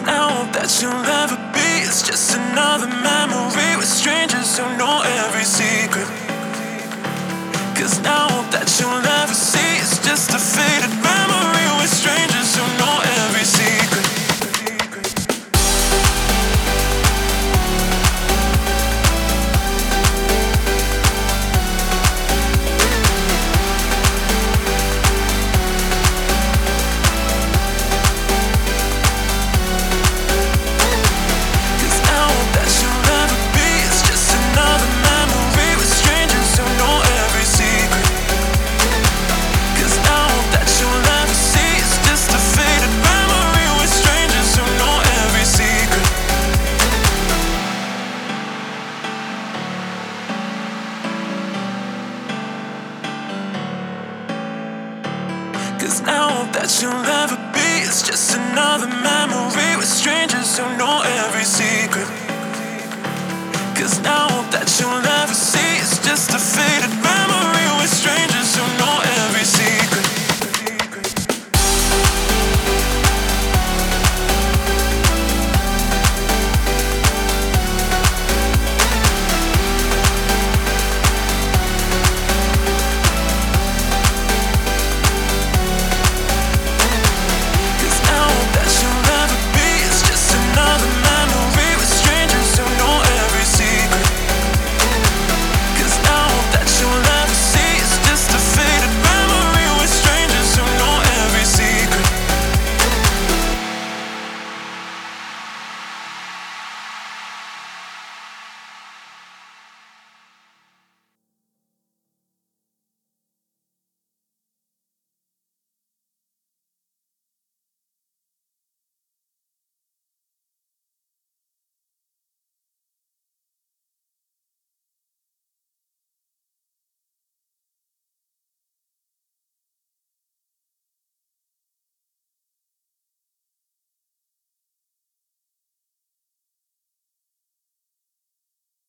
that you'll never be is just another memory with strangers who know every secret. Cause now that you'll never see Cause now that you'll never be is just another memory with strangers who know every secret. Cause now that you'll